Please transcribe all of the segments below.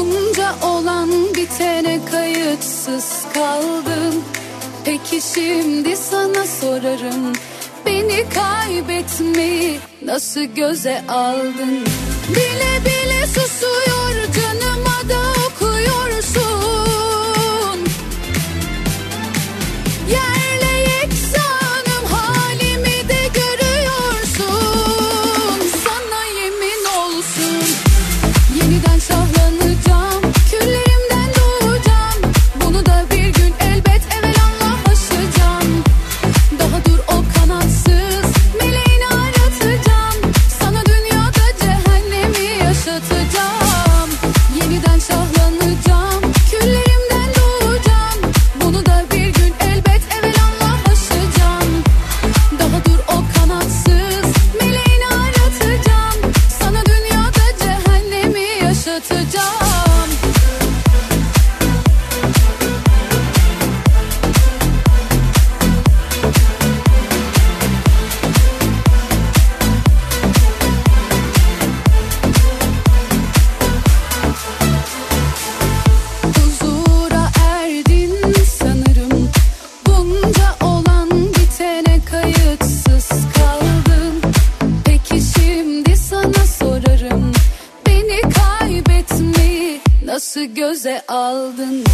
Bunca olan bitene kayıtsız kaldım. Peki şimdi sana sorarım Beni kaybetmeyi nasıl göze aldın? Bile bile susuyor nasıl göze aldın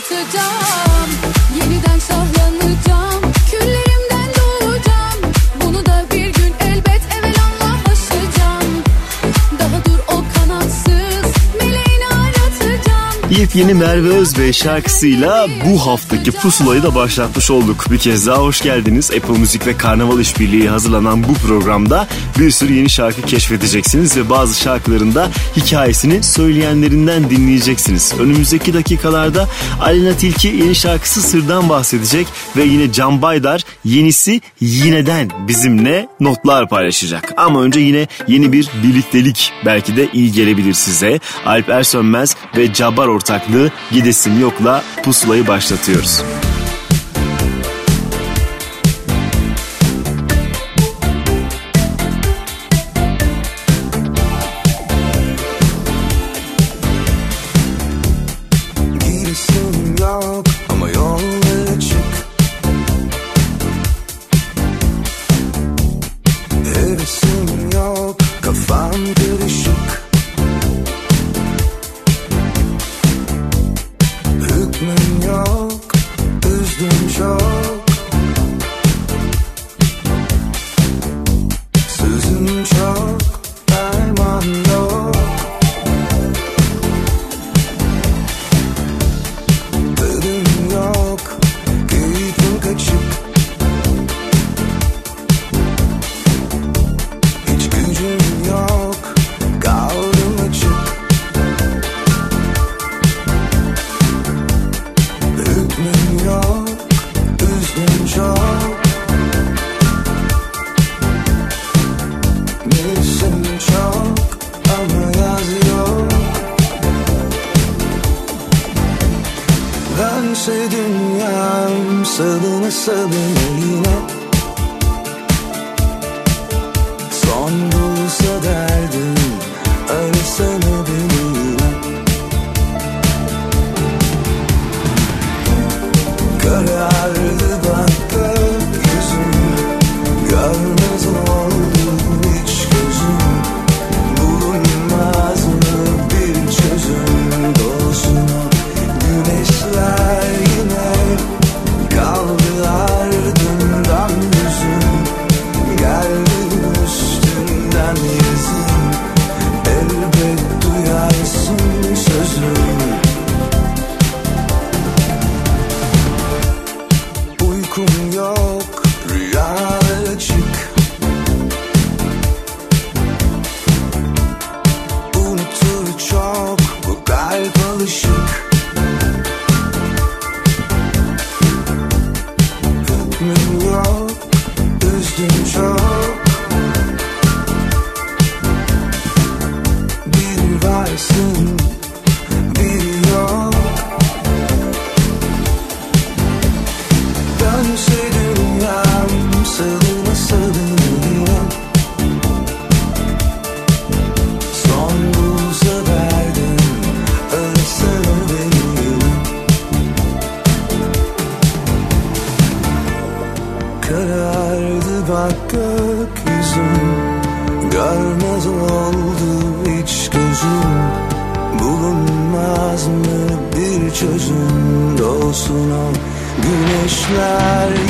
yaşatacağım Yeniden Yepyeni Merve Özbey şarkısıyla bu haftaki pusulayı da başlatmış olduk. Bir kez daha hoş geldiniz. Apple Müzik ve Karnaval İşbirliği hazırlanan bu programda bir sürü yeni şarkı keşfedeceksiniz ve bazı şarkıların da hikayesini söyleyenlerinden dinleyeceksiniz. Önümüzdeki dakikalarda Alena Tilki yeni şarkısı Sır'dan bahsedecek ve yine Can Baydar yenisi Yineden bizimle notlar paylaşacak. Ama önce yine yeni bir birliktelik belki de iyi gelebilir size. Alp Ersönmez ve Cabbar ortaklığı Gidesim Yok'la pusulayı başlatıyoruz. yok Üzdüm çok. Bir varsın bir yok. Dönseydim çözüm Doğsun o güneşler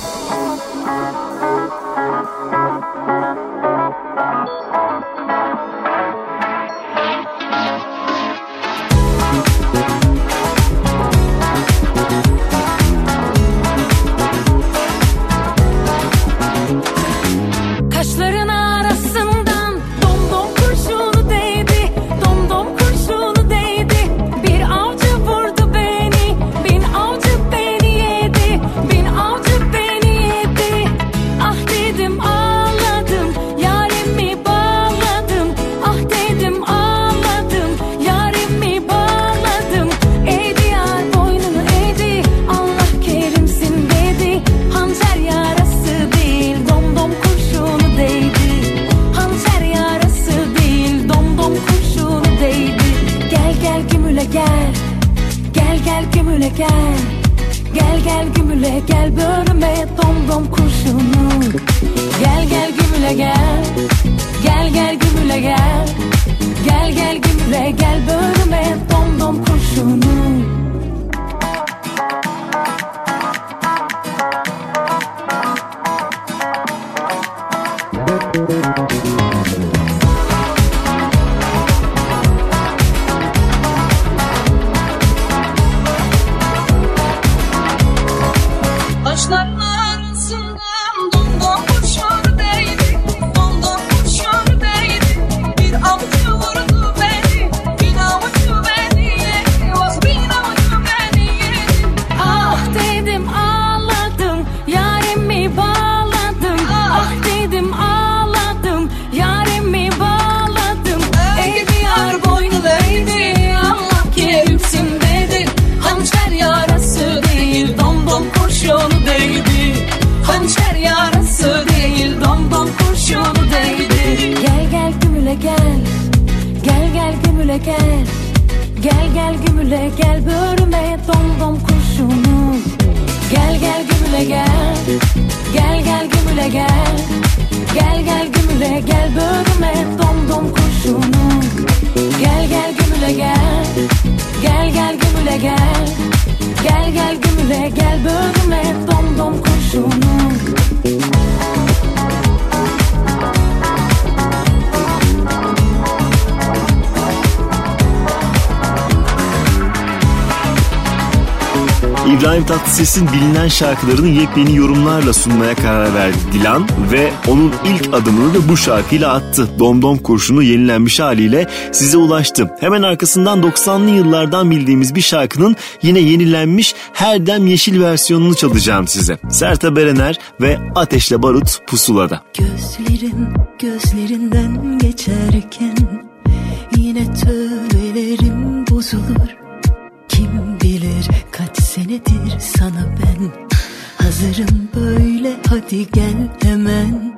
gel gümüle gel bölüme domdom kurşunu İbrahim Tatlıses'in bilinen şarkılarını yepyeni yorumlarla sunmaya karar verdi Dilan ve onun ilk adımını da bu şarkıyla attı. Domdom kurşunu yenilenmiş haliyle size ulaştı. Hemen arkasından 90'lı yıllardan bildiğimiz bir şarkının yine yenilenmiş Her Dem Yeşil versiyonunu çalacağım size. Sertab Erener ve Ateşle Barut Pusula'da. Gözlerim gözlerinden geçerken Yine tövbelerim bozulur senedir kaç senedir sana ben. Hazırım böyle hadi gel hemen.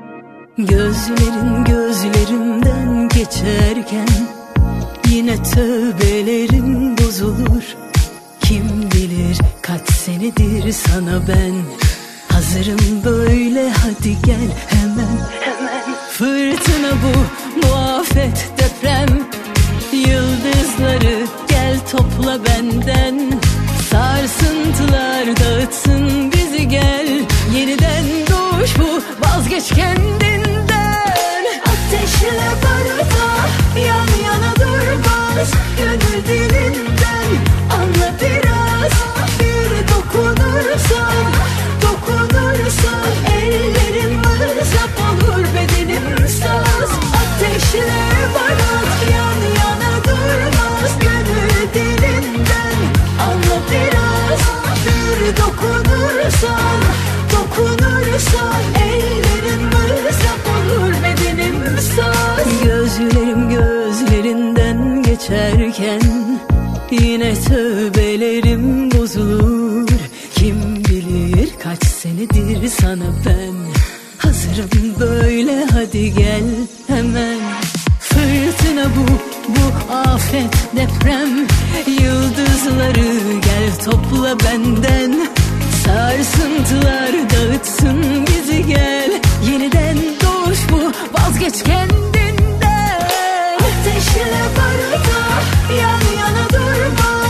Gözlerin gözlerimden geçerken Yine tövbelerim bozulur. Kim bilir kaç senedir sana ben. Hazırım böyle hadi gel hemen hemen. Fırtına bu muafet deprem. Yıldızları gel topla benden. Sarsıntılar dağıtsın bizi gel. Yeniden doğuş bu vazgeç kendinden. Ateşle barda yan yana durmaz. Gül geçerken Yine tövbelerim bozulur. Kim bilir kaç senedir sana ben Hazırım böyle hadi gel hemen. Fırtına bu, bu afet deprem. Yıldızları gel topla benden. Sarsıntılar dağıtsın bizi gel Yeniden doğuş bu vazgeç kendinden. Ateşle barış.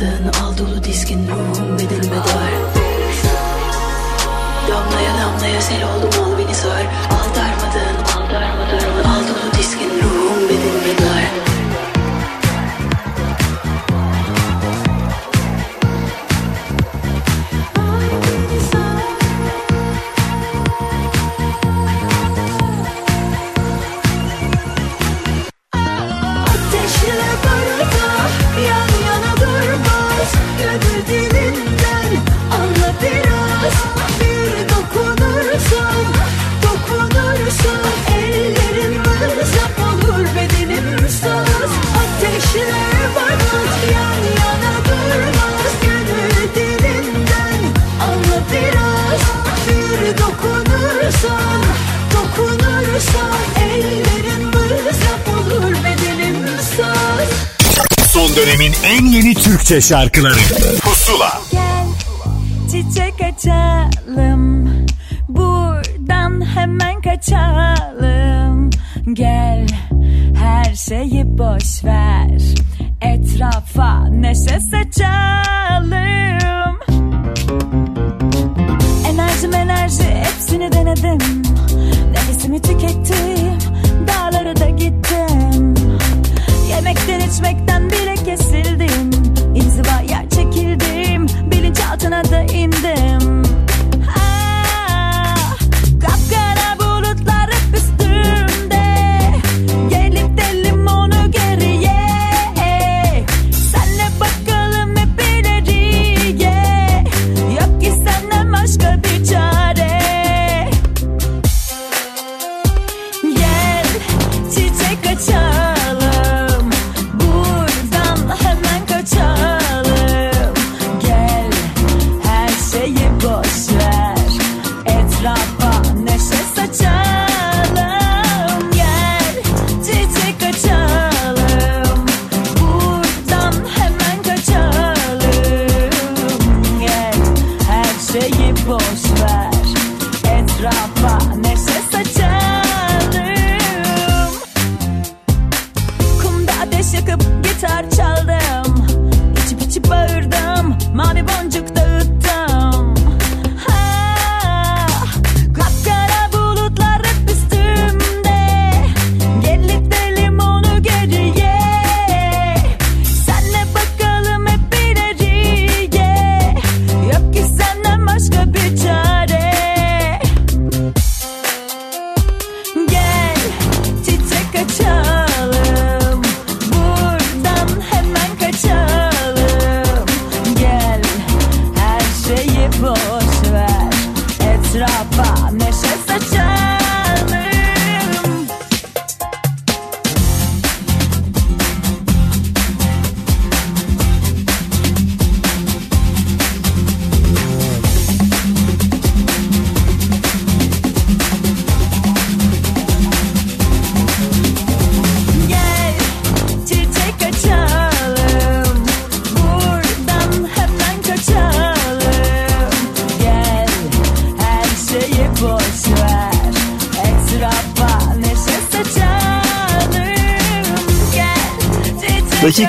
than all Türkçe şarkıları. Pusula. Gel çiçek açalım. Buradan hemen kaçalım. Gel her şeyi boş ver. Etrafa neşe saçalım. Enerjim enerji hepsini denedim. Nefesimi tükettim Dağlara da gittim. Yemekten içmekten bile kesildim. another in them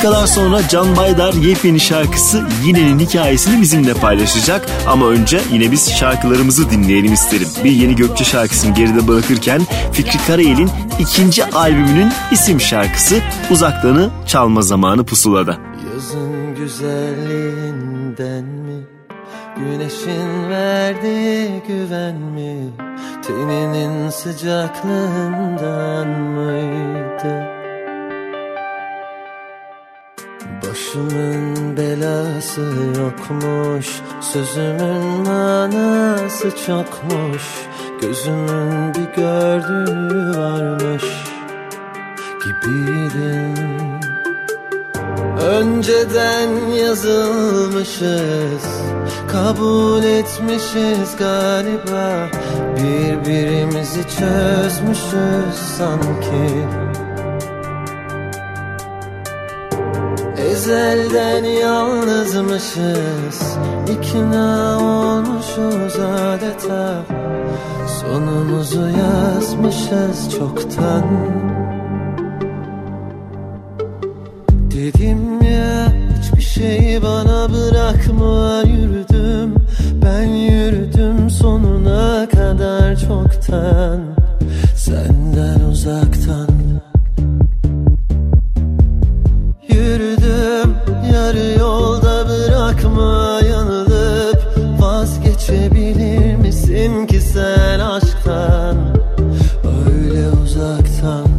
Dakikalar sonra Can Baydar yepyeni şarkısı Yine'nin hikayesini bizimle paylaşacak. Ama önce yine biz şarkılarımızı dinleyelim isterim. Bir Yeni Gökçe şarkısını geride bırakırken Fikri Karayel'in ikinci albümünün isim şarkısı Uzaktanı Çalma Zamanı Pusula'da. Yazın güzelliğinden mi? Güneşin verdiği güven mi? Teninin sıcaklığından mıydı? Başımın belası yokmuş Sözümün manası çokmuş Gözümün bir gördüğü varmış Gibiydim Önceden yazılmışız Kabul etmişiz galiba Birbirimizi çözmüşüz sanki Ezelden yalnızmışız. İkna olmuşuz adeta. Sonumuzu yazmışız çoktan. Dedim ya hiçbir şey bana bırakma yürüdüm. Ben yürüdüm sonuna kadar çoktan. Senden uzaktan uzaktan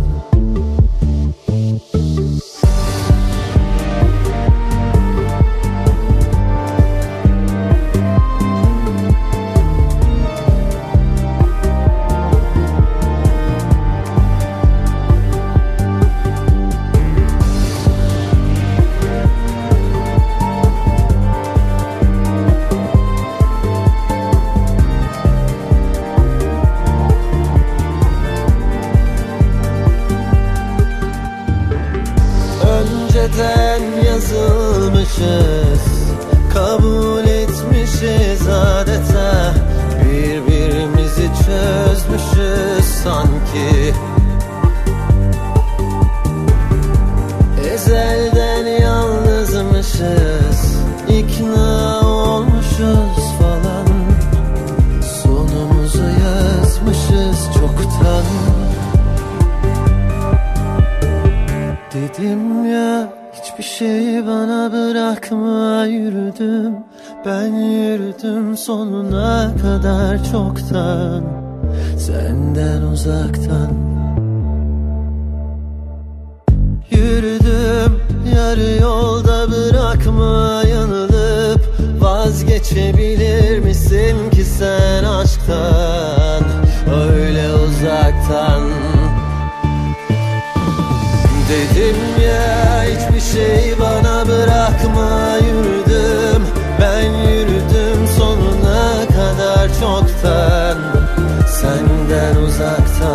sanki. Ezelden yalnızmışız ikna olmuşuz falan. Sonumuzu yazmışız çoktan. Dedim ya hiçbir şey bana bırakma yürüdüm. Ben yürüdüm sonuna kadar çoktan Senden uzaktan Yürüdüm yarı yolda bırakma yanılıp Vazgeçebilir misin ki sen aşktan? Öyle uzaktan. Dedim ya hiçbir şey bana bırakma yürüdüm. Ben yürüdüm sonuna kadar çoktan Senden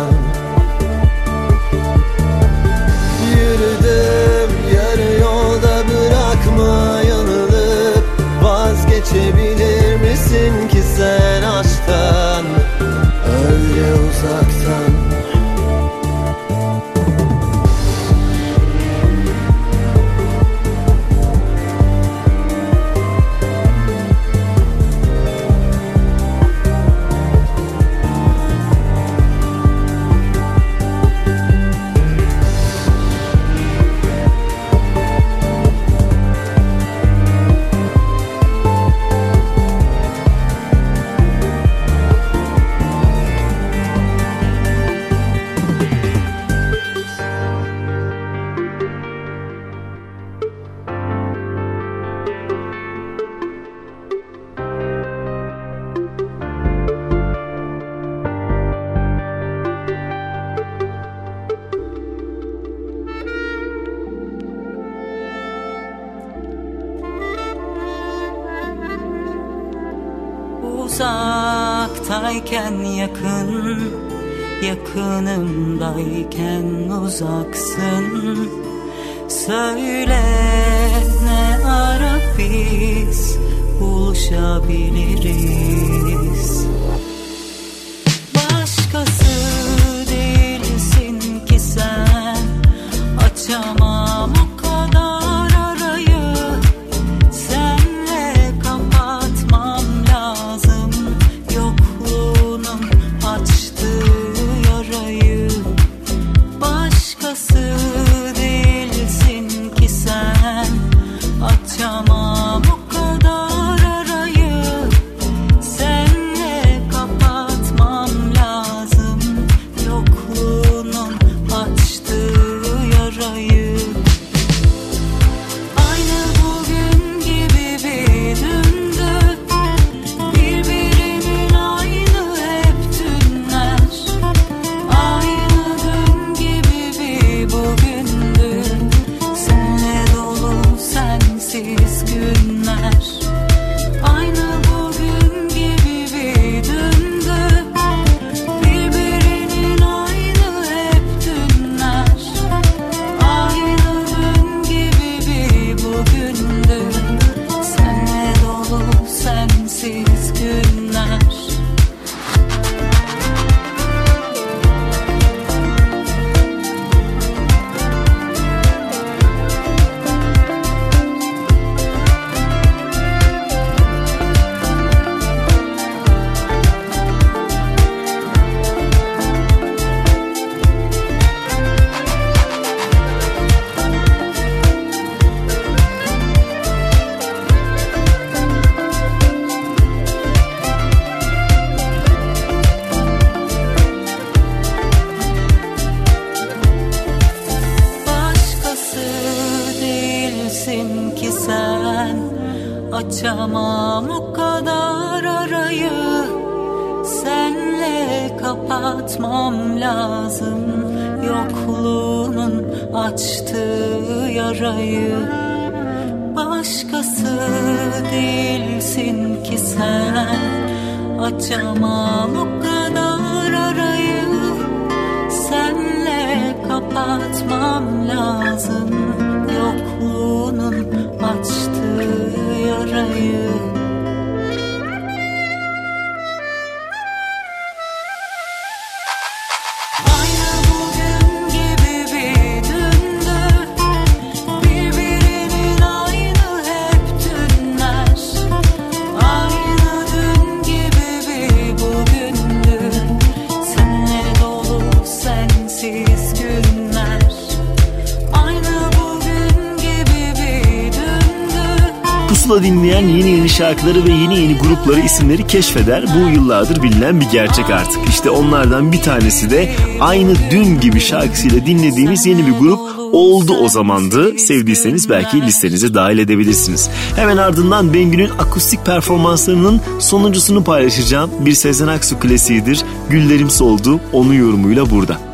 keşfeder. Bu yıllardır bilinen bir gerçek artık. İşte onlardan bir tanesi de aynı dün gibi şarkısıyla dinlediğimiz yeni bir grup oldu o zamandı. Sevdiyseniz belki listenize dahil edebilirsiniz. Hemen ardından Bengü'nün akustik performanslarının sonuncusunu paylaşacağım. Bir Sezen Aksu klasiğidir. Güllerim soldu. Onun yorumuyla burada.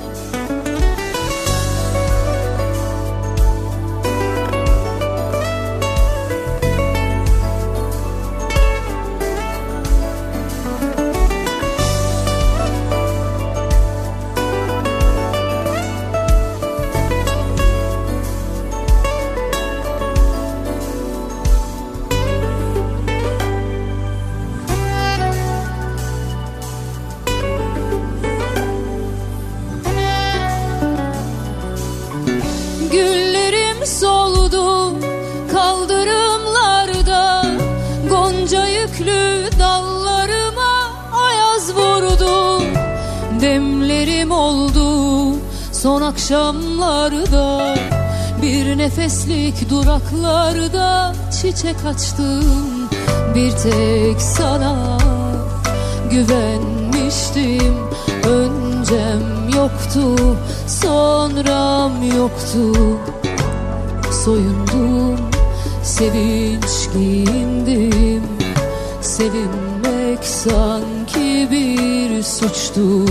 Akşamlarda Bir nefeslik duraklarda çiçek açtım. Bir tek sana güvenmiştim. Öncem yoktu sonram yoktu. Soyundum sevinç giyindim Sevinmek sanki bir suçtu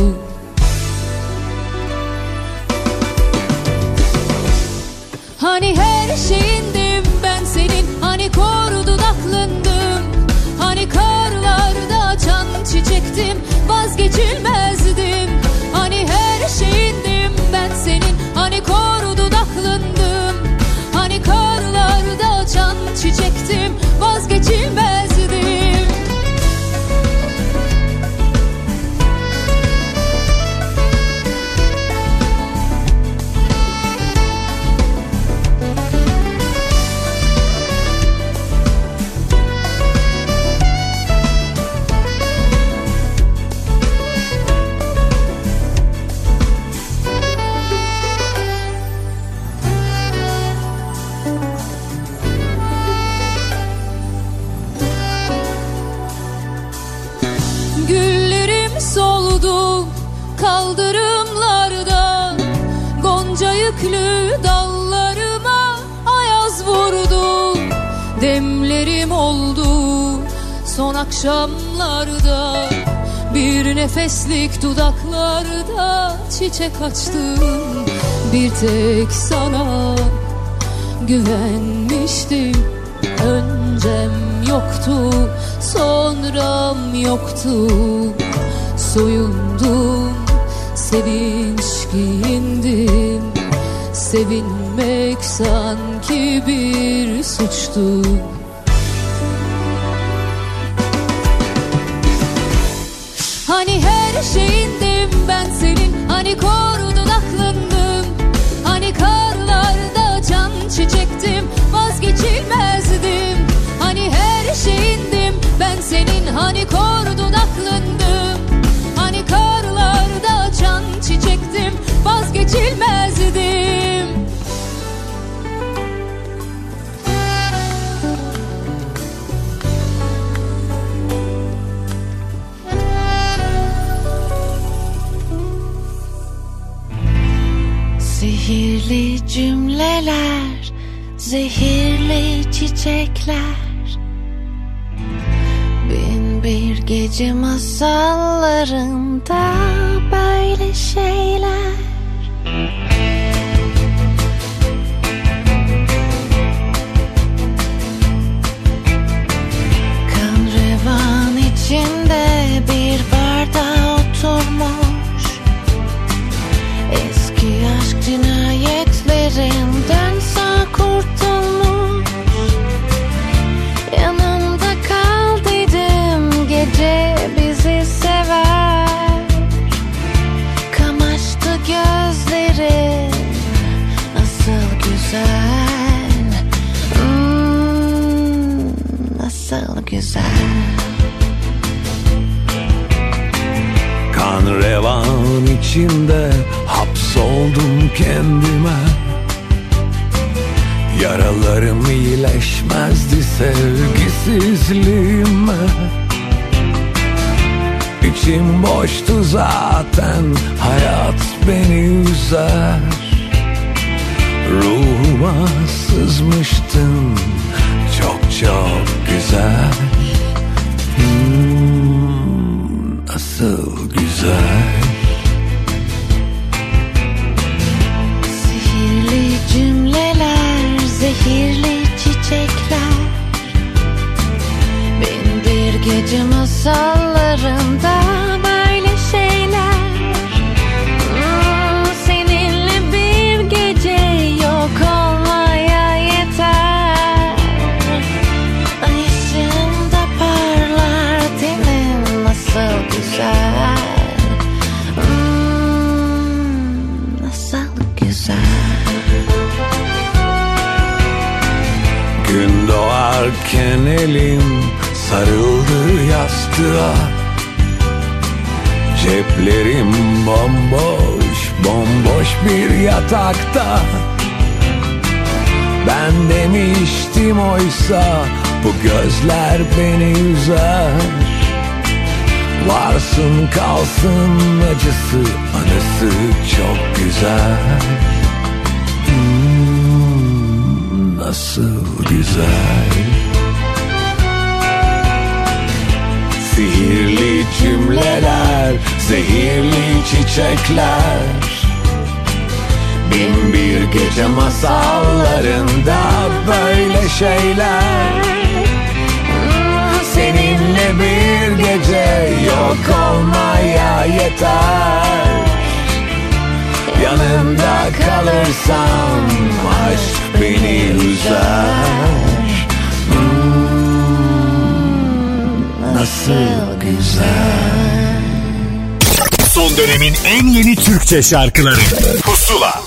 her şeyindim ben senin. Hani kor dudaklındım Hani karlarda açan çiçektim. Vazgeçilmezdim Hani her şeyindim ben senin. Hani kor dudaklındım Hani karlarda açan çiçektim. Vazgeçilmezdim nefeslik dudaklarda çiçek açtım Bir tek sana güvenmiştim Öncem yoktu, sonram yoktu. Soyundum, sevinç giyindim Sevinmek sanki bir suçtu her şeyindim ben senin. Hani korudun aklındım Hani karlarda can çiçektim. Vazgeçilmezdim Hani her şeyindim ben senin. Hani korudun aklındım Hani karlarda can çiçektim. Vazgeçilmezdim Sihirli cümleler, zehirli çiçekler. Bin bir gece masallarında böyle şeyler içinde hapsoldum kendime. Yaralarım iyileşmezdi sevgisizliğime. İçim boştu zaten hayat beni üzer. Ruhuma sızmıştın çok çok güzel. Hmm, Nasıl güzel zehirli çiçekler. Bin bir gece masallarında doğarken elim sarıldı yastığa. Ceplerim bomboş, bomboş bir yatakta. Ben demiştim oysa bu gözler beni üzer. Varsın kalsın acısı anısı çok güzel. Hmm, Nasıl güzel Sihirli cümleler, zehirli çiçekler. Bin bir gece masallarında böyle şeyler. Seninle bir gece yok olmaya yeter. Yanında kalırsam aşk beni üzer Nasıl güzel Son dönemin en yeni Türkçe şarkıları Pusula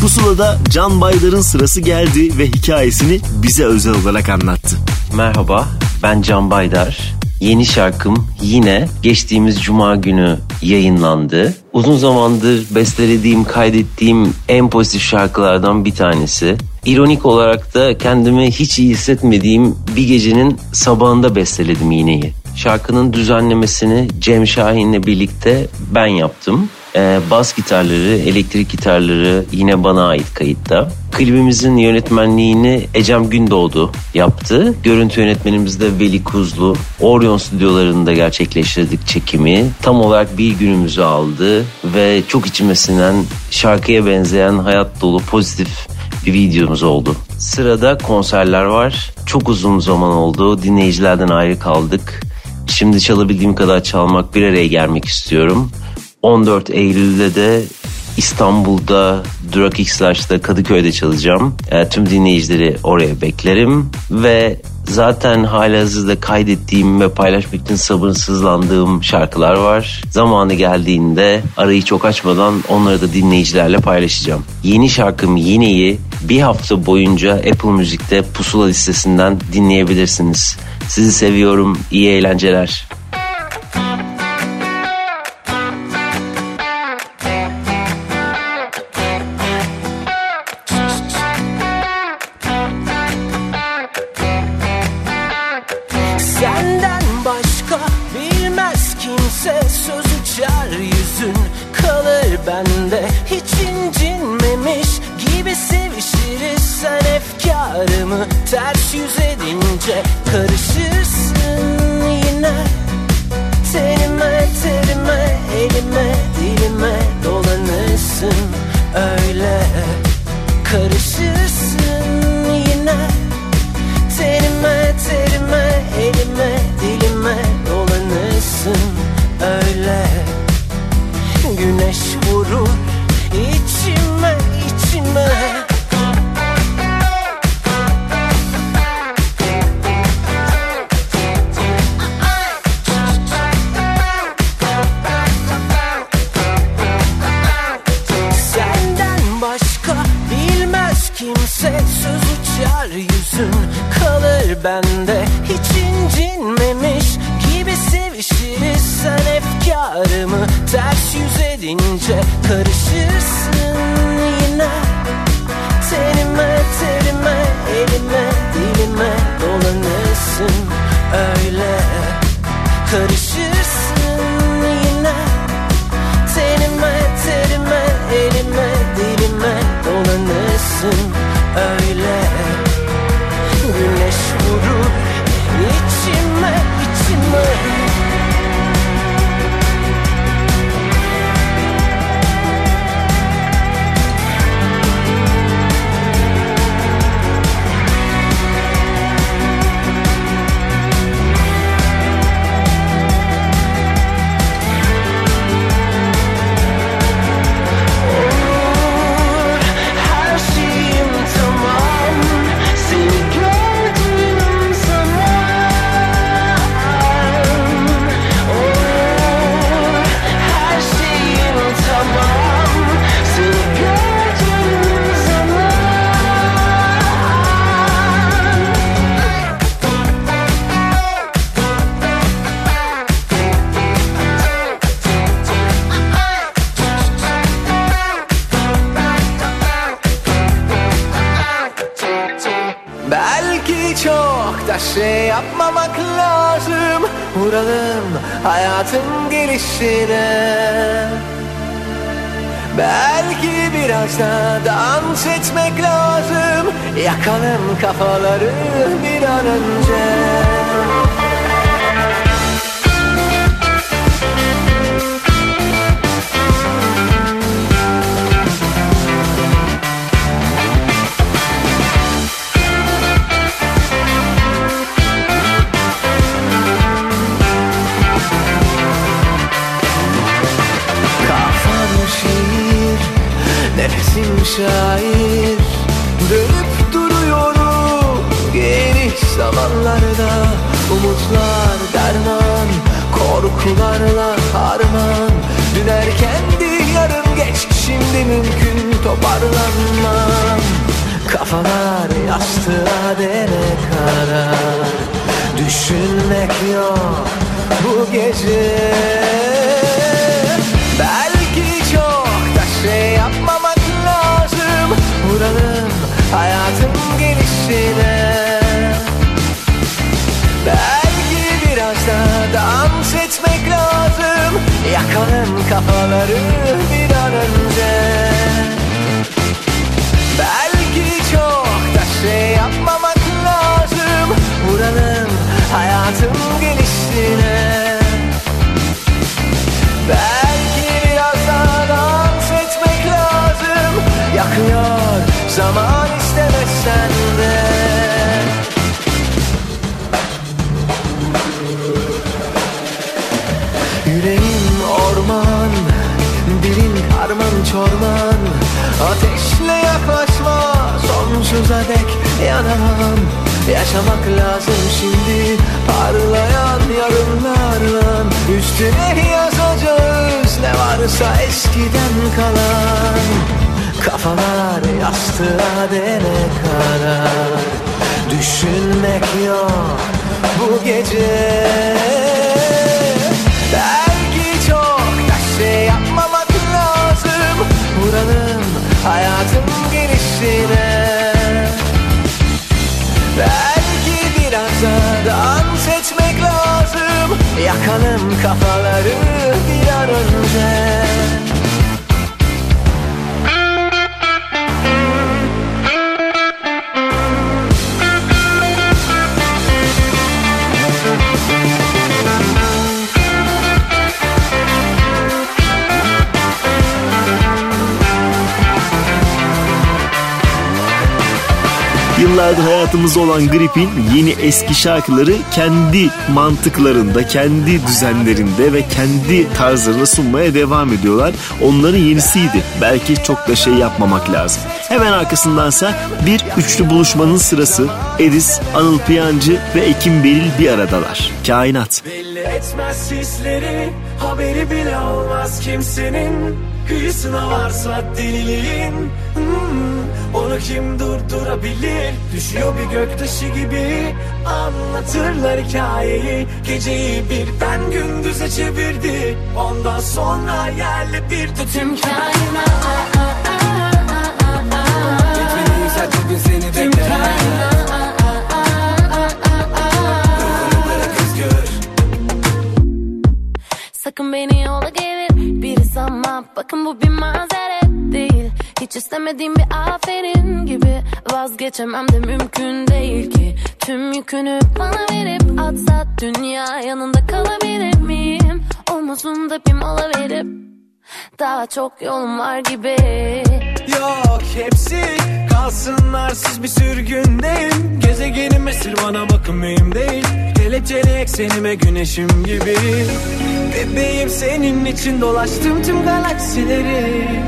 Pusula'da Can Baydar'ın sırası geldi ve hikayesini bize özel olarak anlattı. Merhaba, ben Can Baydar. Yeni şarkım yine geçtiğimiz cuma günü yayınlandı. Uzun zamandır bestelediğim, kaydettiğim en pozitif şarkılardan bir tanesi. İronik olarak da kendimi hiç iyi hissetmediğim bir gecenin sabahında besteledim yineyi. Şarkının düzenlemesini Cem Şahin'le birlikte ben yaptım e, bas gitarları, elektrik gitarları yine bana ait kayıtta. Klibimizin yönetmenliğini Ecem Gündoğdu yaptı. Görüntü yönetmenimiz de Veli Kuzlu. Orion stüdyolarında gerçekleştirdik çekimi. Tam olarak bir günümüzü aldı ve çok içime sinen, şarkıya benzeyen hayat dolu pozitif bir videomuz oldu. Sırada konserler var. Çok uzun zaman oldu. Dinleyicilerden ayrı kaldık. Şimdi çalabildiğim kadar çalmak, bir araya gelmek istiyorum. 14 Eylül'de de İstanbul'da Durak X'da Kadıköy'de çalacağım. E, tüm dinleyicileri oraya beklerim ve zaten halihazırda kaydettiğim ve paylaşmak için sabırsızlandığım şarkılar var. Zamanı geldiğinde arayı çok açmadan onları da dinleyicilerle paylaşacağım. Yeni şarkım Yine'yi bir hafta boyunca Apple Müzik'te pusula listesinden dinleyebilirsiniz. Sizi seviyorum. İyi eğlenceler. Müzik Kimse söz uçar yüzün kalır bende. Hiç incinmemiş gibi sevişiriz. Sen efkarımı ters yüz edince Karışırsın yine. Terime terime elime dilime dolanırsın. Öyle Karışırsın yeni eski şarkıları kendi mantıklarında, kendi düzenlerinde ve kendi tarzlarında sunmaya devam ediyorlar. Onların yenisiydi. Belki çok da şey yapmamak lazım. Hemen arkasındansa bir üçlü buluşmanın sırası. Edis, Anıl Piyancı ve Ekim Beril bir aradalar. Kainat. Belli etmez hisleri Haberi bile olmaz kimsenin Kıyısına varsa deliliğin Hmm, Onu kim durdurabilir? Düşüyor bir göktaşı gibi. Anlatırlar hikayeyi. Geceyi birden gündüze çevirdi. Ondan sonra yerle bir tüm kainat Gitmeni bugün seni bekler Sakın beni yola gelir biri sanma. Bakın bu bir mazeret Hiç istemediğim bir aferin gibi Vazgeçemem de mümkün değil ki. Tüm yükünü bana verip atsa dünya yanında kalabilir miyim? Omuzumda bir mola verip Daha çok yolum var gibi. Yok hepsi kalsın arsız bir sürgündeyim Gezegenim esir bana bakın mühim değil. Kelepçeli eksenime güneşim gibi. Bebeğim senin için dolaştım tüm galaksileri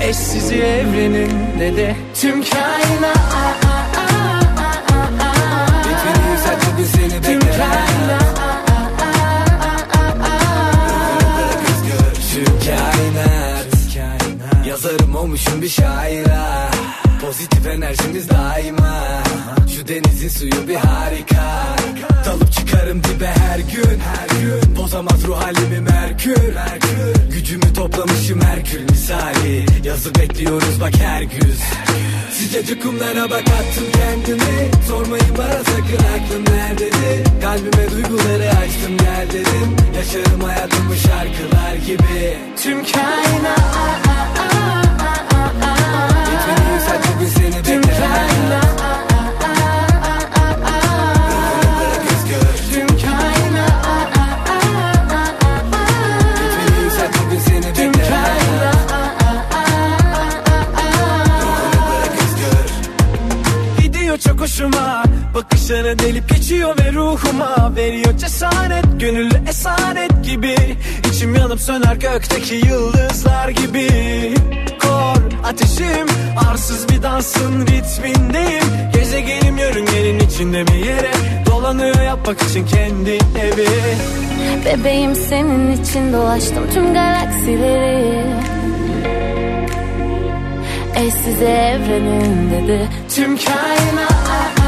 Eşsiz evrenin ne de? Tüm kainat Gitmeni yükselt bugün seni Tüm kainat. Tüm kainat. Yazarım olmuşum bir şaira Pozitif enerjimiz daima. Şu denizin suyu bir harika. Dalıp çıkarım dibe her gün. Her gün. Bozamaz ruh halimi merkür. Gücümü toplamışım Herkül misali. Yazı bekliyoruz bak her güz. Sıcacık kumlara bak attım kendimi. Sormayın bana sakın aklım nerededir? Kalbime duyguları açtım gel dedim Yaşarım hayatımı şarkılar gibi. Tüm kainat Bırak özgür Gidiyor çok hoşuma Bakışları delip geçiyor ve ruhuma Veriyor cesaret. Gönüllü esaret gibi. İçim yanıp söner gökteki yıldızlar gibi. Kor ateşim arsız bir dansın ritmindeyim. Gezegenim yörüngenin içinde bir yere Dolanıyor yapmak için kendi evi. Bebeğim senin için dolaştım tüm galaksileri. Eşsiz evrenin dedi. Tüm kainat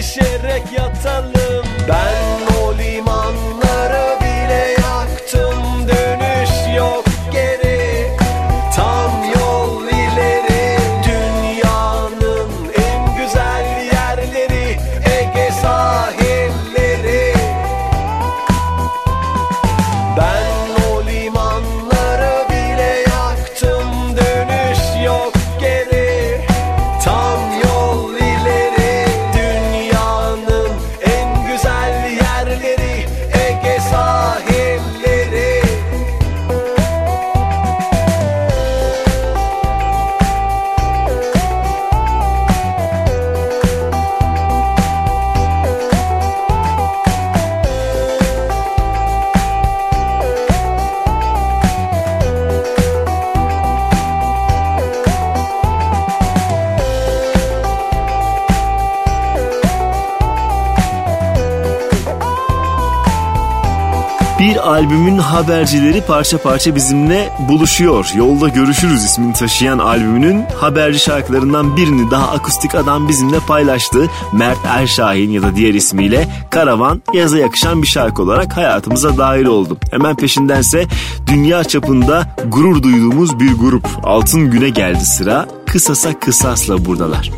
Sevişerek yatalım. Ben habercileri parça parça bizimle buluşuyor. Yolda Görüşürüz ismini taşıyan albümünün haberci şarkılarından birini daha akustik adam bizimle paylaştı. Mert Erşahin ya da diğer ismiyle Karavan yaza yakışan bir şarkı olarak hayatımıza dahil oldu. Hemen peşindense dünya çapında gurur duyduğumuz bir grup Altın Güne geldi sıra kısasa kısasla buradalar.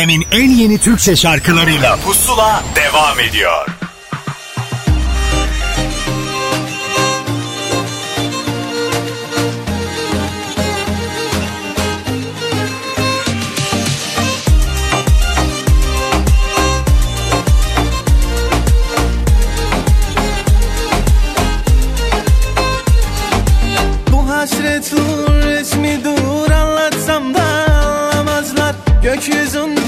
Dönemin en yeni Türkçe şarkılarıyla Pusula devam ediyor. Bu hasretin resmi dur anlatsam da anlamazlar Gökyüzünde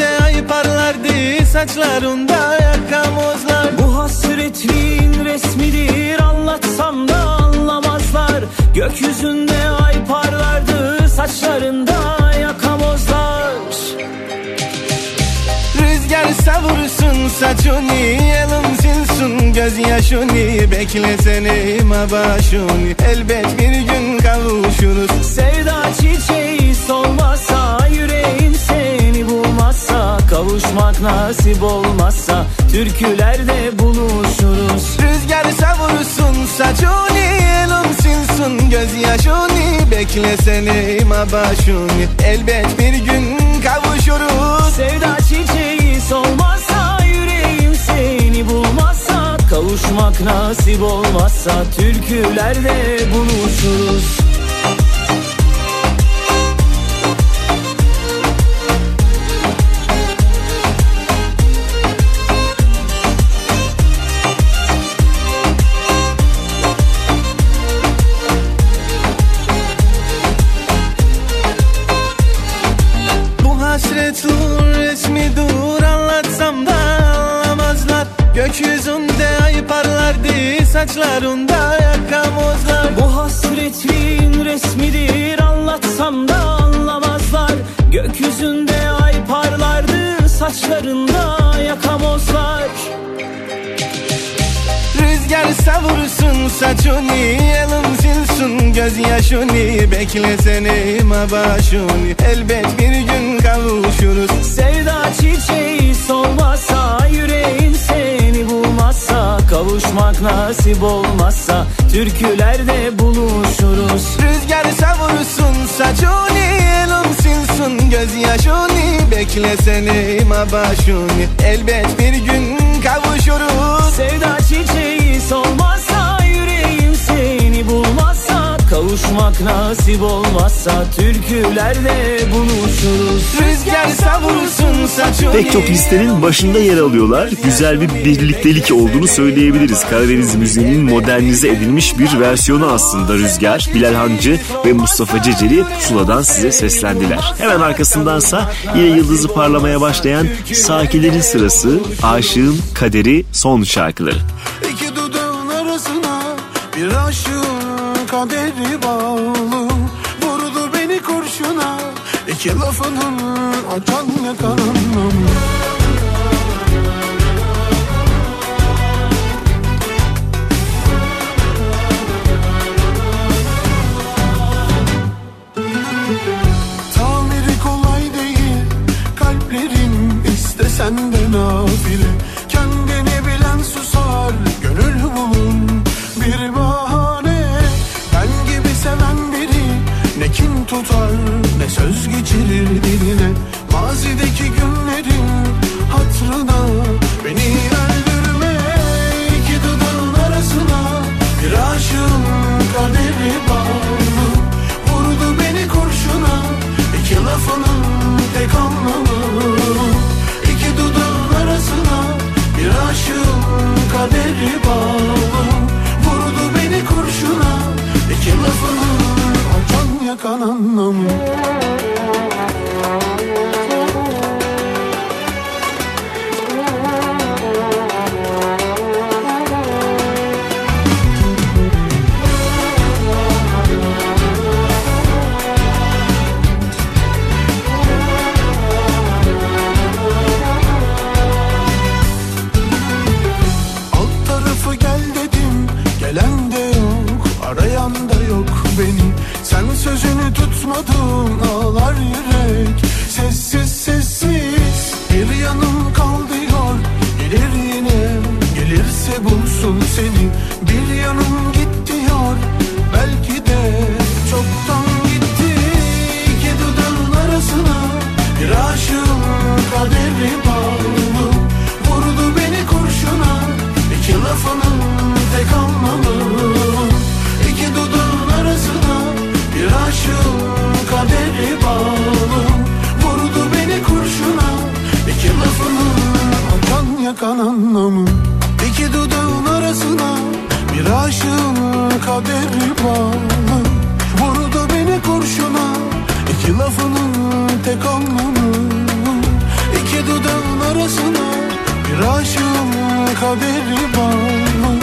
saçlarında yakamozlar Bu hasretin resmidir anlatsam da anlamazlar. Gökyüzünde ay parlardı saçlarında yakamozlar. Rüzgar savursun saçını silsin. Gözyaşını Beklesene başını Elbet bir gün kavuşuruz. Sevda çiçeği solmazsa Yüreğim seni bulmazsa Kavuşmak nasip olmazsa Türkülerde buluşuruz. Rüzgar savursun saçını Elim silsin gözyaşını Beklesene başını Elbet bir gün kavuşuruz. Sevda çiçeği solmazsa Yüreğim seni bulmazsa Kavuşmak nasip olmazsa Türkülerde buluşuruz saçlarında yakamozlar Bu hasretin resmidir. Anlatsam da anlamazlar. Gökyüzünde ay parlardı. Saçlarında yakamozlar Rüzgar savursun saçını Elim silsin. Gözyaşını Beklesene başını Elbet bir gün kavuşuruz. Sevda çiçeği solmazsa Yüreğim seni bulmazsa Kavuşmak nasip olmazsa Türkülerde buluşuruz. Rüzgar savursun saçını Elim silsin gözyaşını Beklesene başını Elbet bir gün kavuşuruz. Sevda çiçeği solmazsa Kavuşmak nasip olmazsa Türkülerde buluşuruz Rüzgar savursun saçını Pek çok listenin başında yer alıyorlar. Güzel bir birliktelik olduğunu söyleyebiliriz. Karadeniz müziğinin modernize edilmiş bir versiyonu aslında Rüzgar. Bilal Hancı ve Mustafa Ceceli Pusula'dan size seslendiler. Hemen arkasındansa yine yıldızı parlamaya başlayan Sakilerin sırası, Aşığın Kaderi son şarkıları. İki dudağın arasına bir aşığın kaderi iki lafının açan yakanım Tamiri kolay değil kalplerin istesen de nafile. Kendini bilen susar gönül bulur bir bahane tutar ne söz geçirir diline. Mazideki günlerin hatrına beni öldürme iki dudağın arasına. Bir aşığın kaderi bağlı Vurdu beni kurşuna. İki lafının tek anlamı İki dudağın arasına. Bir aşığın kaderi bağlı anlamı anladım ağlar yüreğim anlamı. İki dudağın arasına bir aşığın kaderi bağlı Vuru beni kurşuna iki lafının tek anlamı. İki dudağın arasına bir aşığın kaderi bağlı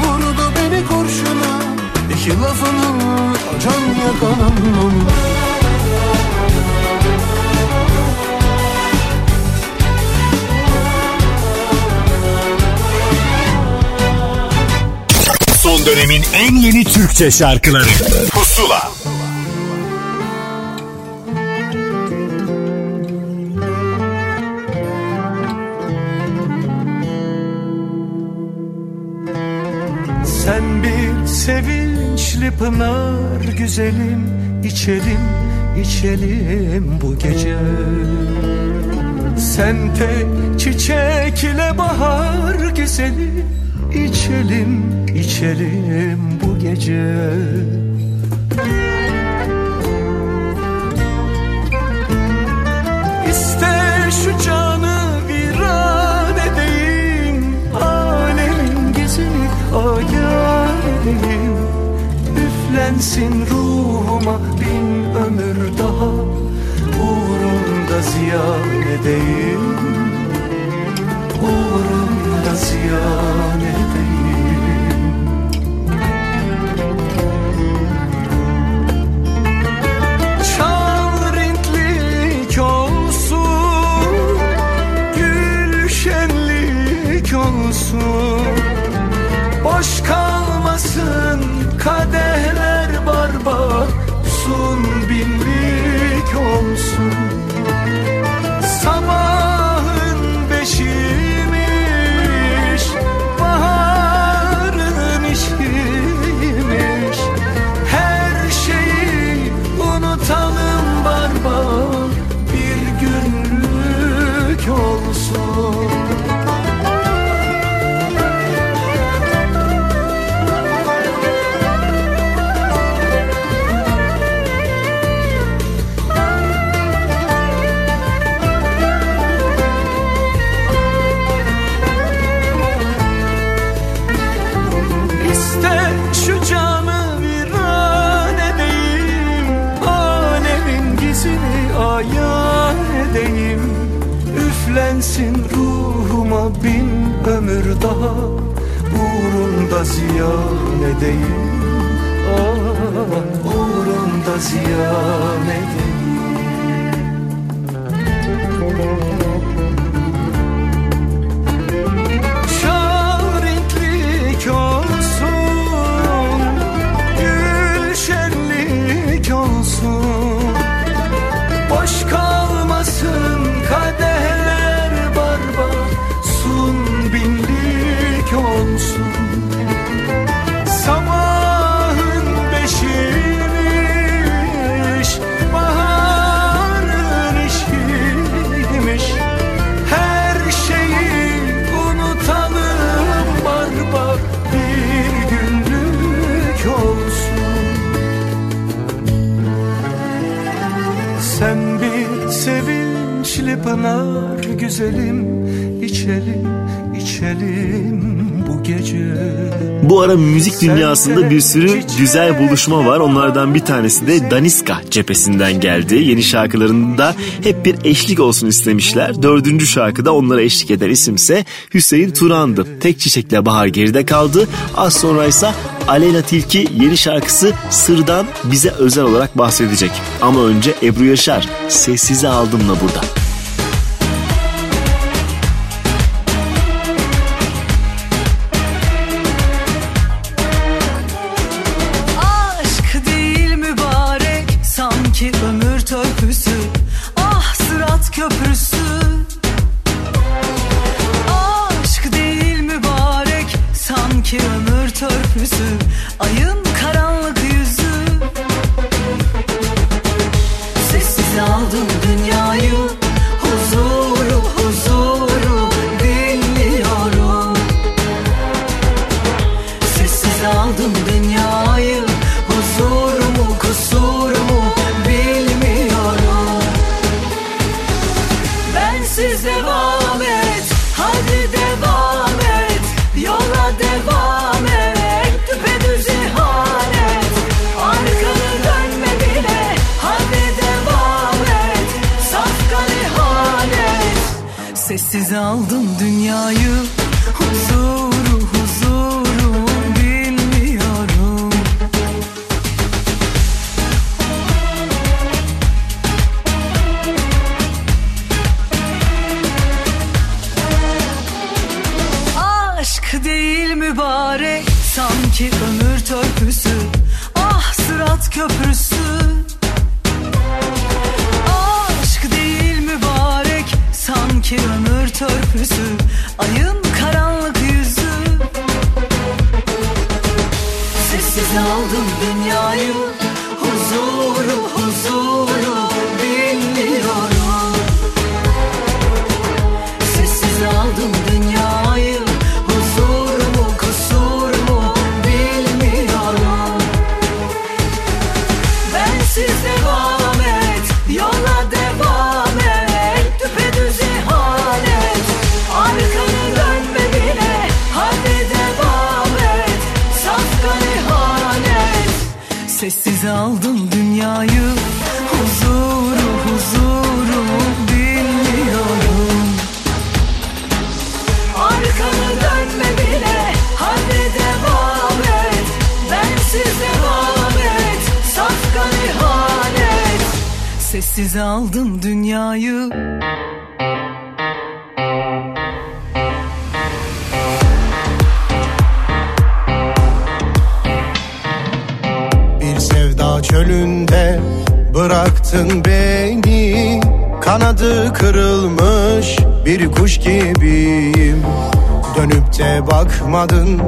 Vuru beni kurşuna iki lafının acan yakan anlamı. Dönemin en yeni Türkçe şarkıları. Pusula. Sen bir sevinçli pınar güzelim içelim içelim bu gece. Sen tek çiçek ile bahar güzeli içelim içelim bu gece. İste şu canı viran edeyim Alemin gezini ayar edeyim. Üflensin ruhuma bin ömür daha Uğrunda ziyan edeyim. Uğrunda ziyan edeyim Uğrunda ziyan edeyim ah, Uğrunda ziyan edeyim güzelim içelim içelim bu gece Bu ara müzik dünyasında bir sürü güzel buluşma var. Onlardan bir tanesi de Daniska cephesinden geldi. Yeni şarkılarında hep bir eşlik olsun istemişler. Dördüncü şarkıda onlara eşlik eden isimse Hüseyin Turan'dı. Tek Çiçekle Bahar geride kaldı. Az sonra ise Aleyna Tilki yeni şarkısı Sır'dan bize özel olarak bahsedecek. Ama önce Ebru Yaşar Sessize Aldım'la burada. Sessiz aldım dünyayı. Bir sevda çölünde bıraktın beni. Kanadı kırılmış bir kuş gibiyim. Dönüp de bakmadın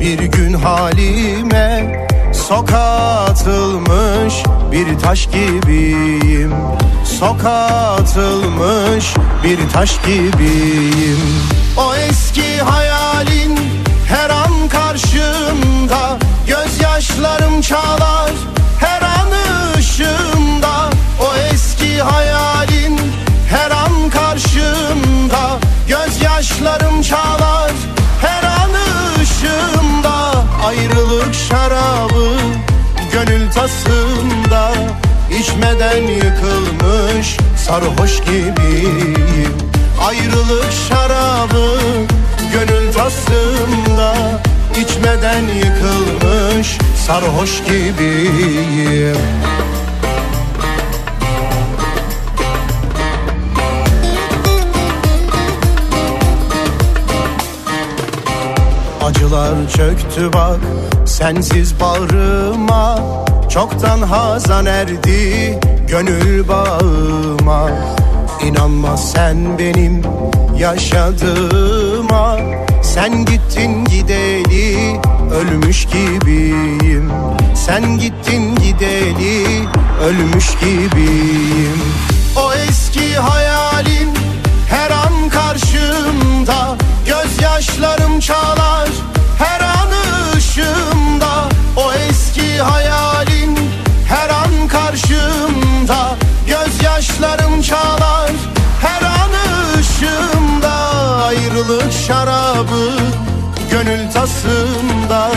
bir gün halime Sokağa atılmış bir taş gibiyim. Sokağa atılmış bir taş gibiyim. O eski hayalin her an karşımda. Gözyaşlarım çalar her an ışığımda. O eski hayalin her an karşımda. Gözyaşlarım çalar her an ışığımda Ayrılık şarabı gönül tasımda İçmeden yıkılmış sarhoş gibiyim. Ayrılık şarabı gönül tasımda İçmeden yıkılmış sarhoş gibiyim Acılar çöktü bak sensiz bağrıma. Çoktan hazan erdi gönül bağıma. İnanma sen benim yaşadığıma Sen gittin gideli ölmüş gibiyim. Sen gittin gideli ölmüş gibiyim. O eski hayalin her an karşımda. Gözyaşlarım an ışığımda O eski hayalin her an karşımda. Gözyaşlarım çalar her an ışığımda. Ayrılık şarabı gönül tasımda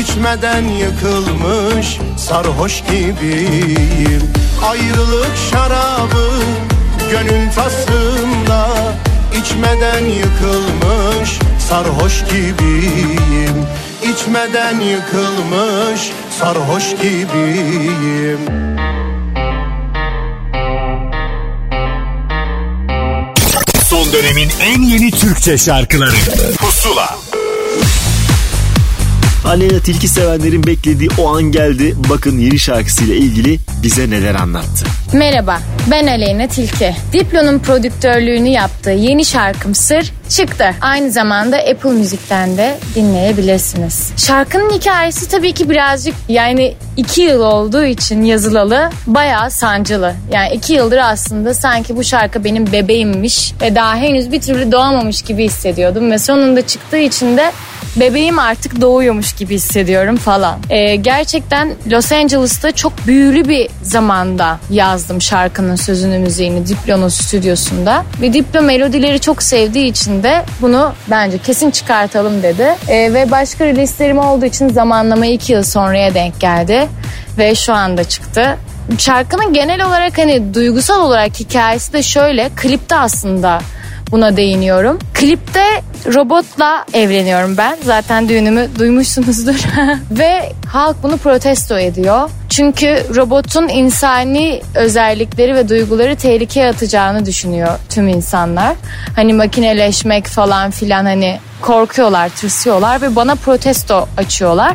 İçmeden yıkılmış sarhoş gibiyim. Ayrılık şarabı gönül tasımda İçmeden yıkılmış sarhoş gibiyim İçmeden yıkılmış sarhoş gibiyim Son dönemin en yeni Türkçe şarkıları Pusula Aleyna Tilki sevenlerin beklediği o an geldi. Bakın yeni şarkısıyla ilgili bize neler anlattı. Merhaba, ben Aleyna Tilki. Diplo'nun prodüktörlüğünü yaptığı yeni şarkım Sır çıktı. Aynı zamanda Apple Müzik'ten de dinleyebilirsiniz. Şarkının hikayesi tabii ki birazcık yani iki yıl olduğu için yazılalı bayağı sancılı. Yani iki yıldır aslında sanki bu şarkı benim bebeğimmiş ve daha henüz bir türlü doğamamış gibi hissediyordum. Ve sonunda çıktığı için de bebeğim artık doğuyormuş gibi hissediyorum falan. Ee, gerçekten Los Angeles'ta çok büyülü bir zamanda yazdım şarkının sözünü müziğini Diplo'nun stüdyosunda. Ve Diplo melodileri çok sevdiği için de bunu bence kesin çıkartalım dedi. Ee, ve başka release'lerim olduğu için zamanlama iki yıl sonraya denk geldi. Ve şu anda çıktı. Şarkının genel olarak hani duygusal olarak hikayesi de şöyle klipte aslında buna değiniyorum. Klipte robotla evleniyorum ben. Zaten düğünümü duymuşsunuzdur. Ve halk bunu protesto ediyor. Çünkü robotun insani özellikleri ve duyguları tehlikeye atacağını düşünüyor tüm insanlar. Hani makineleşmek falan filan hani korkuyorlar, tırsıyorlar ve bana protesto açıyorlar.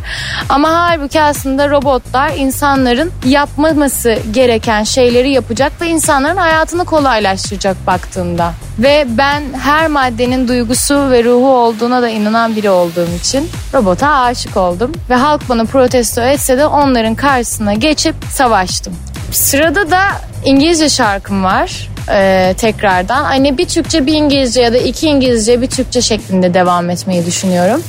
Ama halbuki aslında robotlar insanların yapmaması gereken şeyleri yapacak ve insanların hayatını kolaylaştıracak baktığında. Ve ben her maddenin duygusu ve ruhu olduğuna da inanan biri olduğum için robota aşık oldum. Ve halk bana protesto etse de onların karşısına geçip savaştım. Sırada da İngilizce şarkım var e, tekrardan. Hani bir Türkçe bir İngilizce ya da iki İngilizce bir Türkçe şeklinde devam etmeyi düşünüyorum.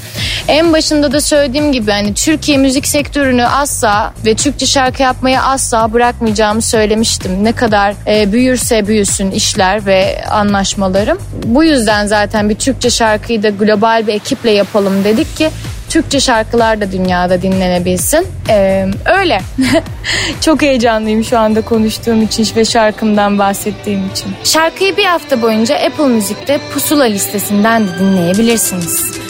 En başında da söylediğim gibi hani Türkiye müzik sektörünü asla ve Türkçe şarkı yapmayı asla bırakmayacağımı söylemiştim. Ne kadar e, büyürse büyüsün işler ve anlaşmalarım. Bu yüzden zaten bir Türkçe şarkıyı da global bir ekiple yapalım dedik ki Türkçe şarkılar da dünyada dinlenebilsin. Ee, öyle. Çok heyecanlıyım şu anda konuştuğum için ve şarkımdan bahsettiğim için. Şarkıyı bir hafta boyunca Apple Müzik'te Pusula listesinden de dinleyebilirsiniz.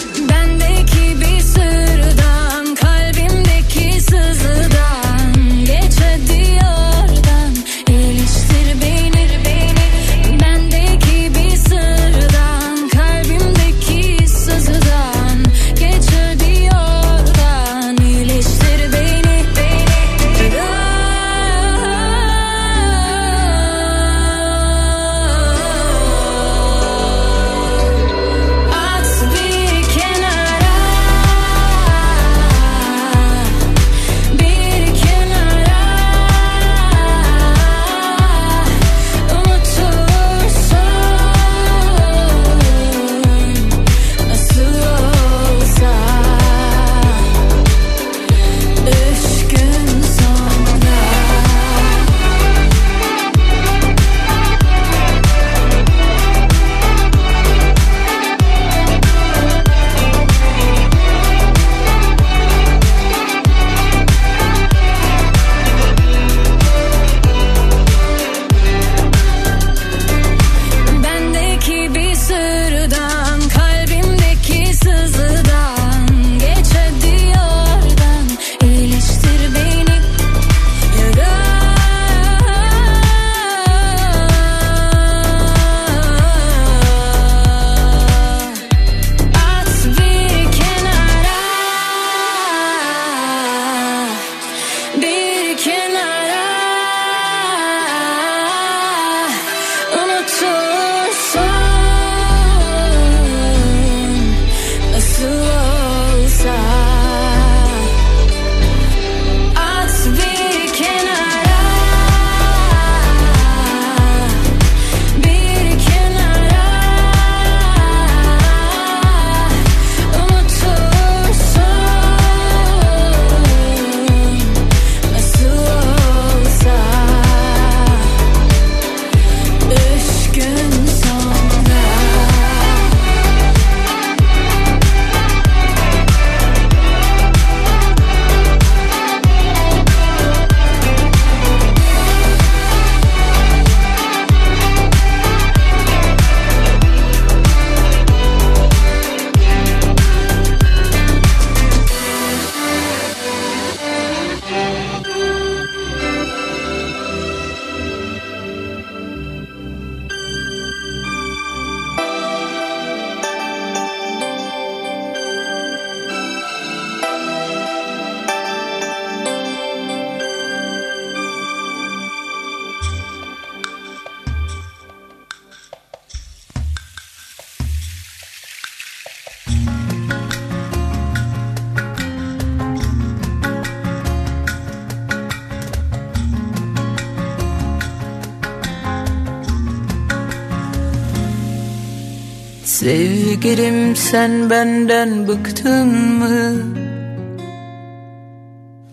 Sevgilim sen benden bıktın mı?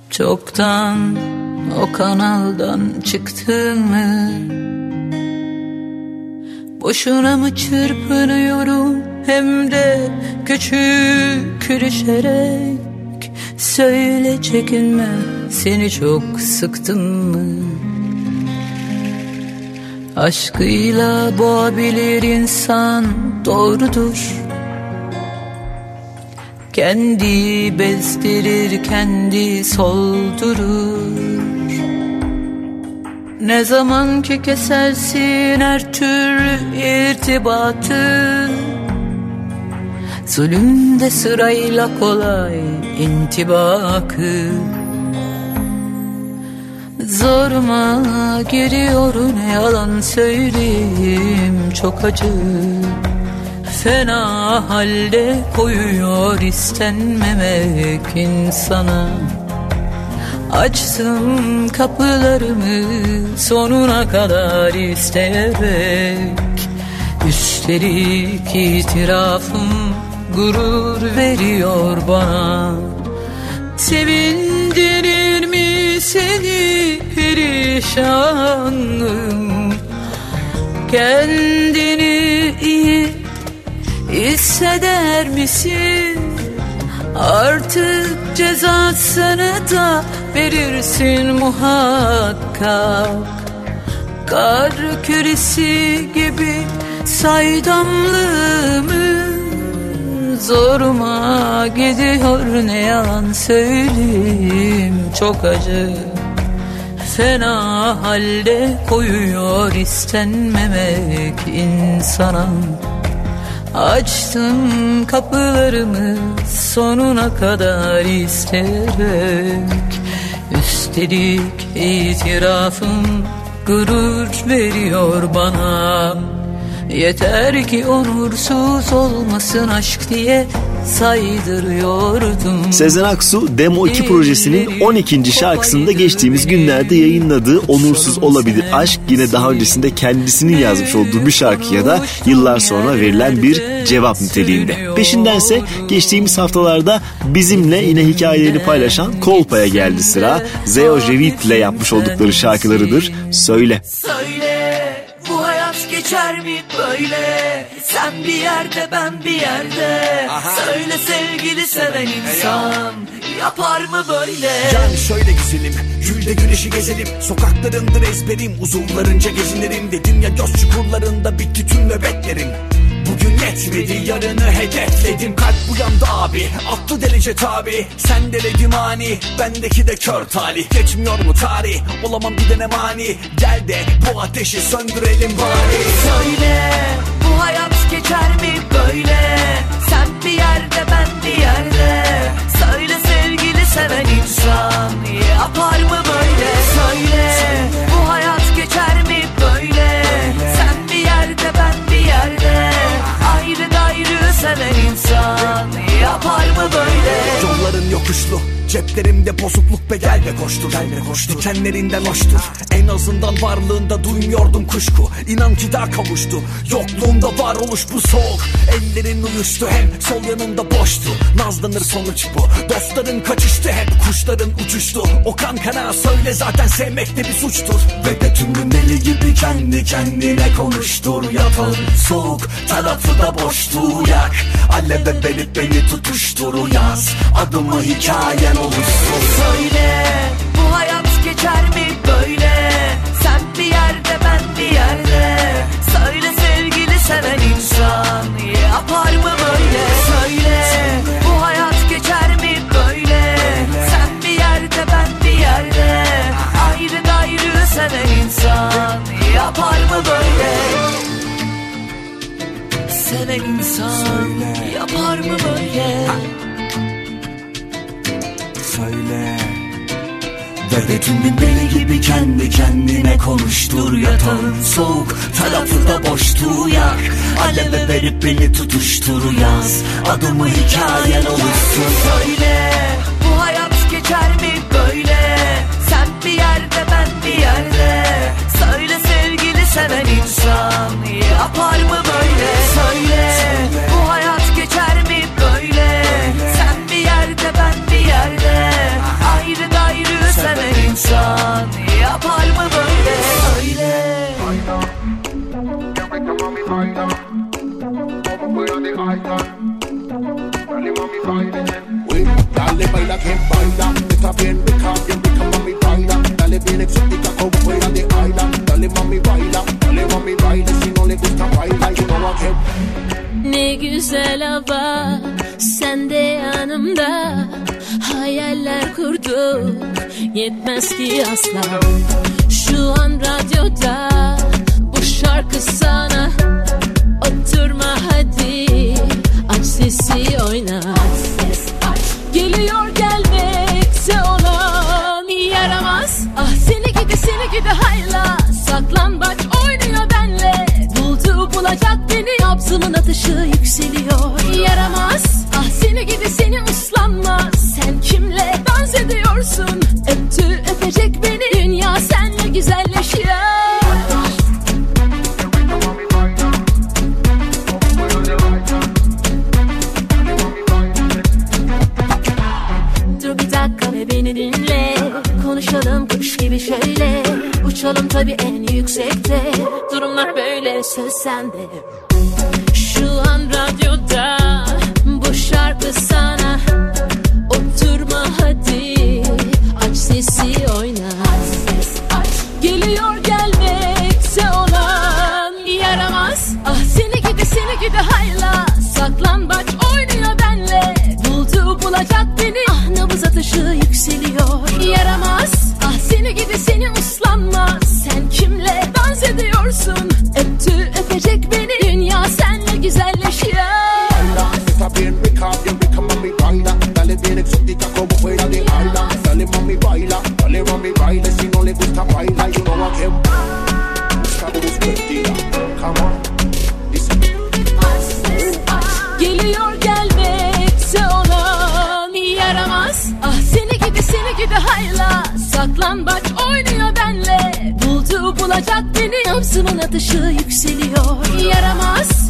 Çoktan o kanaldan çıktın mı? Boşuna mı çırpınıyorum hem de küçük düşerek Söyle çekinme seni çok sıktım mı? Aşkıyla boğabilir insan doğrudur. Kendi bezdirir kendi soldurur. Ne zaman ki kesersin her türlü irtibatı Zulümde sırayla kolay intibakı Zoruma giriyor ne yalan söyleyeyim çok acı. Fena halde koyuyor istenmemek insana Açtım kapılarımı sonuna kadar isteyerek. Üstelik itirafım gurur veriyor bana. Sevindirir seni perişanım Kendini iyi hisseder misin? Artık cezasını da verirsin muhakkak Kar küresi gibi saydamlığımı Zoruma gidiyor ne yalan söyleyeyim. Çok acı Fena halde koyuyor istenmemek insana. Açtım kapılarımı sonuna kadar isteyerek Üstelik itirafım gurur veriyor bana Yeter ki onursuz olmasın aşk diye saydırıyordum Sezen Aksu Demo 2 projesinin 12. şarkısında geçtiğimiz günlerde yayınladığı Onursuz Olabilir Aşk yine daha öncesinde kendisinin yazmış olduğu bir şarkıya da yıllar sonra verilen bir cevap niteliğinde. Peşindense geçtiğimiz haftalarda bizimle yine hikayelerini paylaşan Kolpa'ya geldi sıra. Zeo Jevit ile yapmış oldukları şarkılarıdır. Söyle. Söyle geçer mi böyle? Sen bir yerde ben bir yerde. Söyle sevgili seven insan Yapar mı böyle? Yani şöyle güzelim Gülde güneşi gezelim. Sokaklarındır ezberim Uzunlarınca gezinirim Dedim ya göz çukurlarında bitti tüm nöbetlerim Bugün yetmedi yarını hedefledim. Kalp bu yanda abi Aklı delice tabi. Sen deledim ani Bendeki de kör talih Geçmiyor mu tarih? Olamam gidene mani? Gel de bu ateşi söndürelim bari. Söyle bu hayat geçer mi böyle? Sen bir yerde ben bir yerde. Söyle sevgili seven insan Yapar mı böyle? Söyle Ayrı seven insan. Yapar mı böyle? Yolların yokuşlu Ceplerimde bozukluk be gel be koştur. Gel be koştur. Dikenlerinden hoştur En azından varlığında duymuyordum kuşku. İnan ki daha kavuştu. Yokluğumda varoluş bu soğuk. Ellerin uyuştu hem sol yanında boştu. Nazlanır sonuç bu. Dostların kaçıştı hep kuşların uçuştu. O kan kana söyle zaten sevmek de bir suçtur. Ve de tümün deli gibi kendi kendine konuştur. Yatağın soğuk tarafı da boştu yak Aleve verip beni tutuştur. Yaz Adımı hikayen olursun. Söyle bu hayat geçer mi böyle? Sen bir yerde ben bir yerde. Söyle sevgili seven insan Yapar mı böyle? Söyle bu hayat geçer mi böyle? Sen bir yerde ben bir yerde. Ayrı gayrı seven insan Yapar mı böyle? Seven insan Yapar mı böyle Söyle. Ve de tümün deli gibi kendi kendine konuştur Yatağın soğuk. Tarafı da boştu yak. Aleve verip beni tutuştur yaz. Adımı hikayen olursun Söyle. Bu hayat geçer mi böyle? Sen bir yerde ben bir yerde. Söyle sevgili seven insan Yapar mı böyle Dale sen de yanımda. Hayaller kurduk yetmez ki asla. Şu an radyoda bu şarkı sana. Oturma hadi aç sesi oynat. Geliyor gelmekse olan. Yaramaz. Ah seni gidi seni gidi hayla. Saklambaç oynuyor benle. Buldu bulacak beni. Nabzımın atışı yükseliyor. Yaramaz. Ah seni gidi seni uslanmaz. Sen kimle dans ediyorsun? Öptü öpecek beni. Dünya senle güzelleşiyor Uçalım tabii en yüksekte Durumlar böyle söz sende. Şu an radyoda Bu şarkı sana Nabzımın atışı yükseliyor. Yaramaz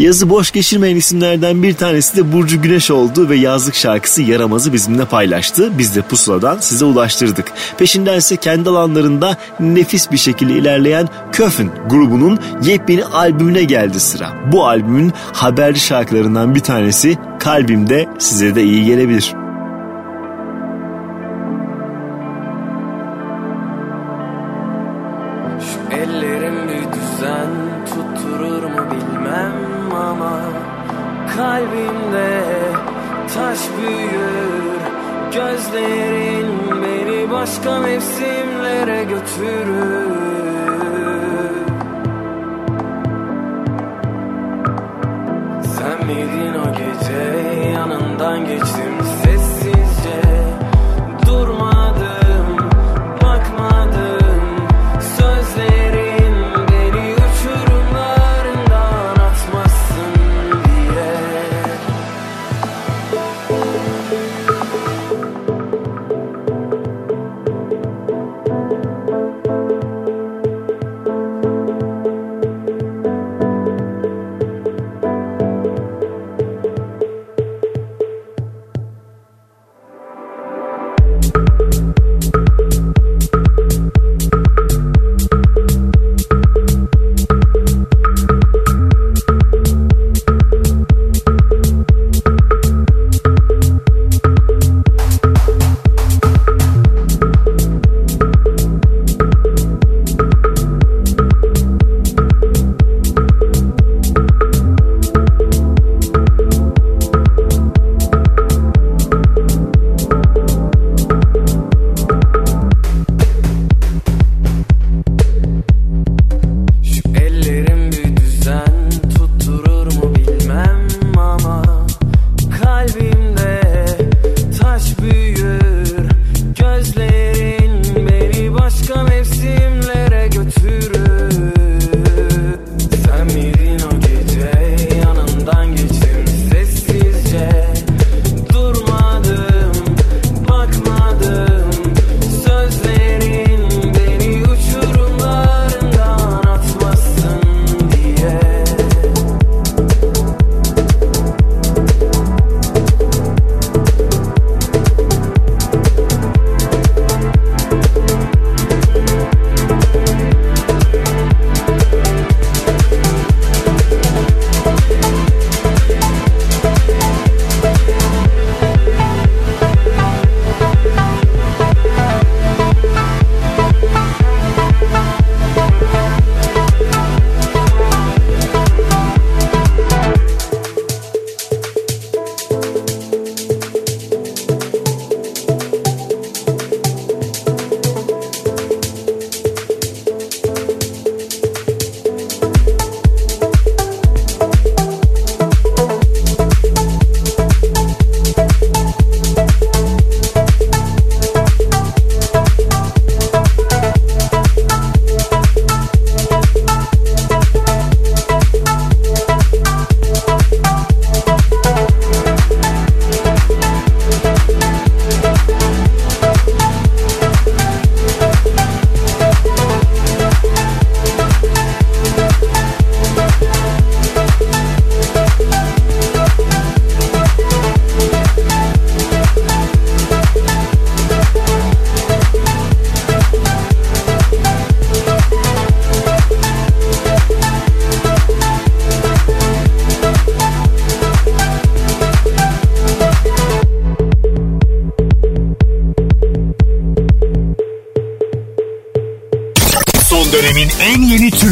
Yazı boş geçirmeyen isimlerden bir tanesi de Burcu Güneş oldu ve yazlık şarkısı Yaramaz'ı bizimle paylaştı. Biz de pusuladan size ulaştırdık. Peşinden ise kendi alanlarında nefis bir şekilde ilerleyen Köfün grubunun yepyeni albümüne geldi sıra. Bu albümün haberci şarkılarından bir tanesi Kalbimde size de iyi gelebilir.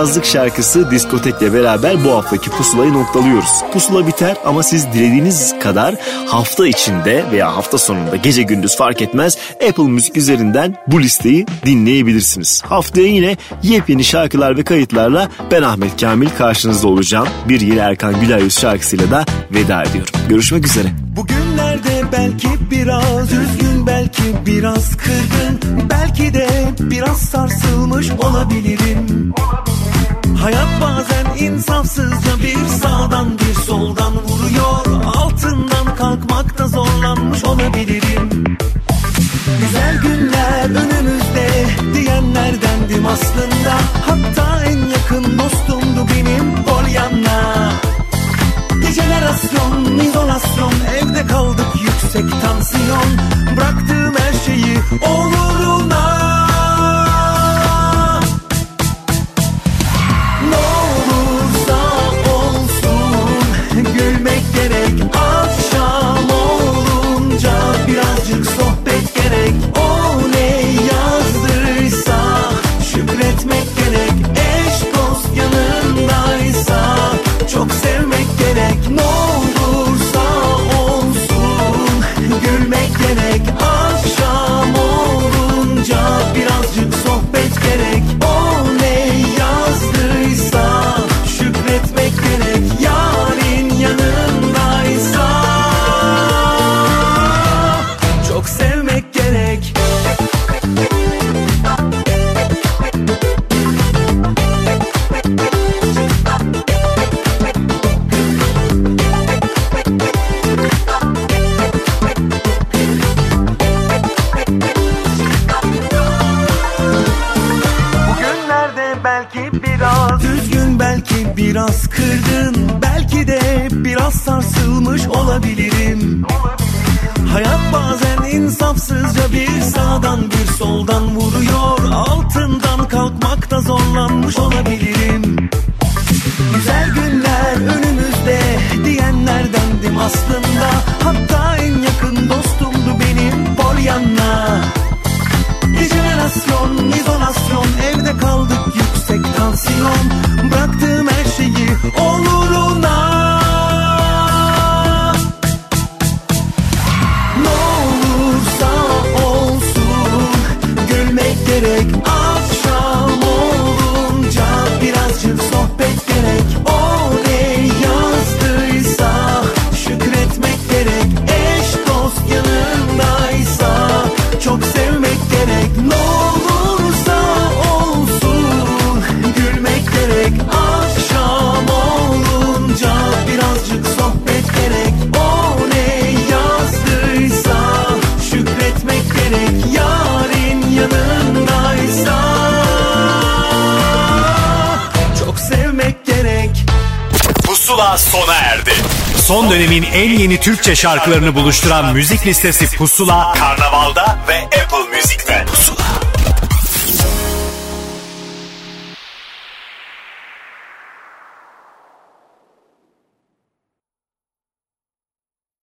yazlık şarkısı Diskotek'le beraber bu haftaki pusulayı noktalıyoruz. Pusula biter ama siz dilediğiniz kadar hafta içinde veya hafta sonunda gece gündüz fark etmez Apple Müzik üzerinden bu listeyi dinleyebilirsiniz. Haftaya yine yepyeni şarkılar ve kayıtlarla ben Ahmet Kamil karşınızda olacağım. Bir yeni Erkan Güler şarkısıyla da veda ediyorum. Görüşmek üzere. Bugünlerde belki biraz üzgün belki biraz kırgın Belki de biraz sarsılmış olabilirim Hayat bazen insafsızca bir sağdan bir soldan vuruyor. Altından kalkmakta zorlanmış olabilirim. Güzel günler önümüzde diyenlerdendim aslında. Hatta en yakın dostumdu benim Pollyanna Dejenerasyon, izolasyon Evde kaldık yüksek tansiyon. Bıraktığım her şeyi oluruna Türkçe şarkılarını buluşturan müzik listesi Pusula, Karnaval'da ve Apple.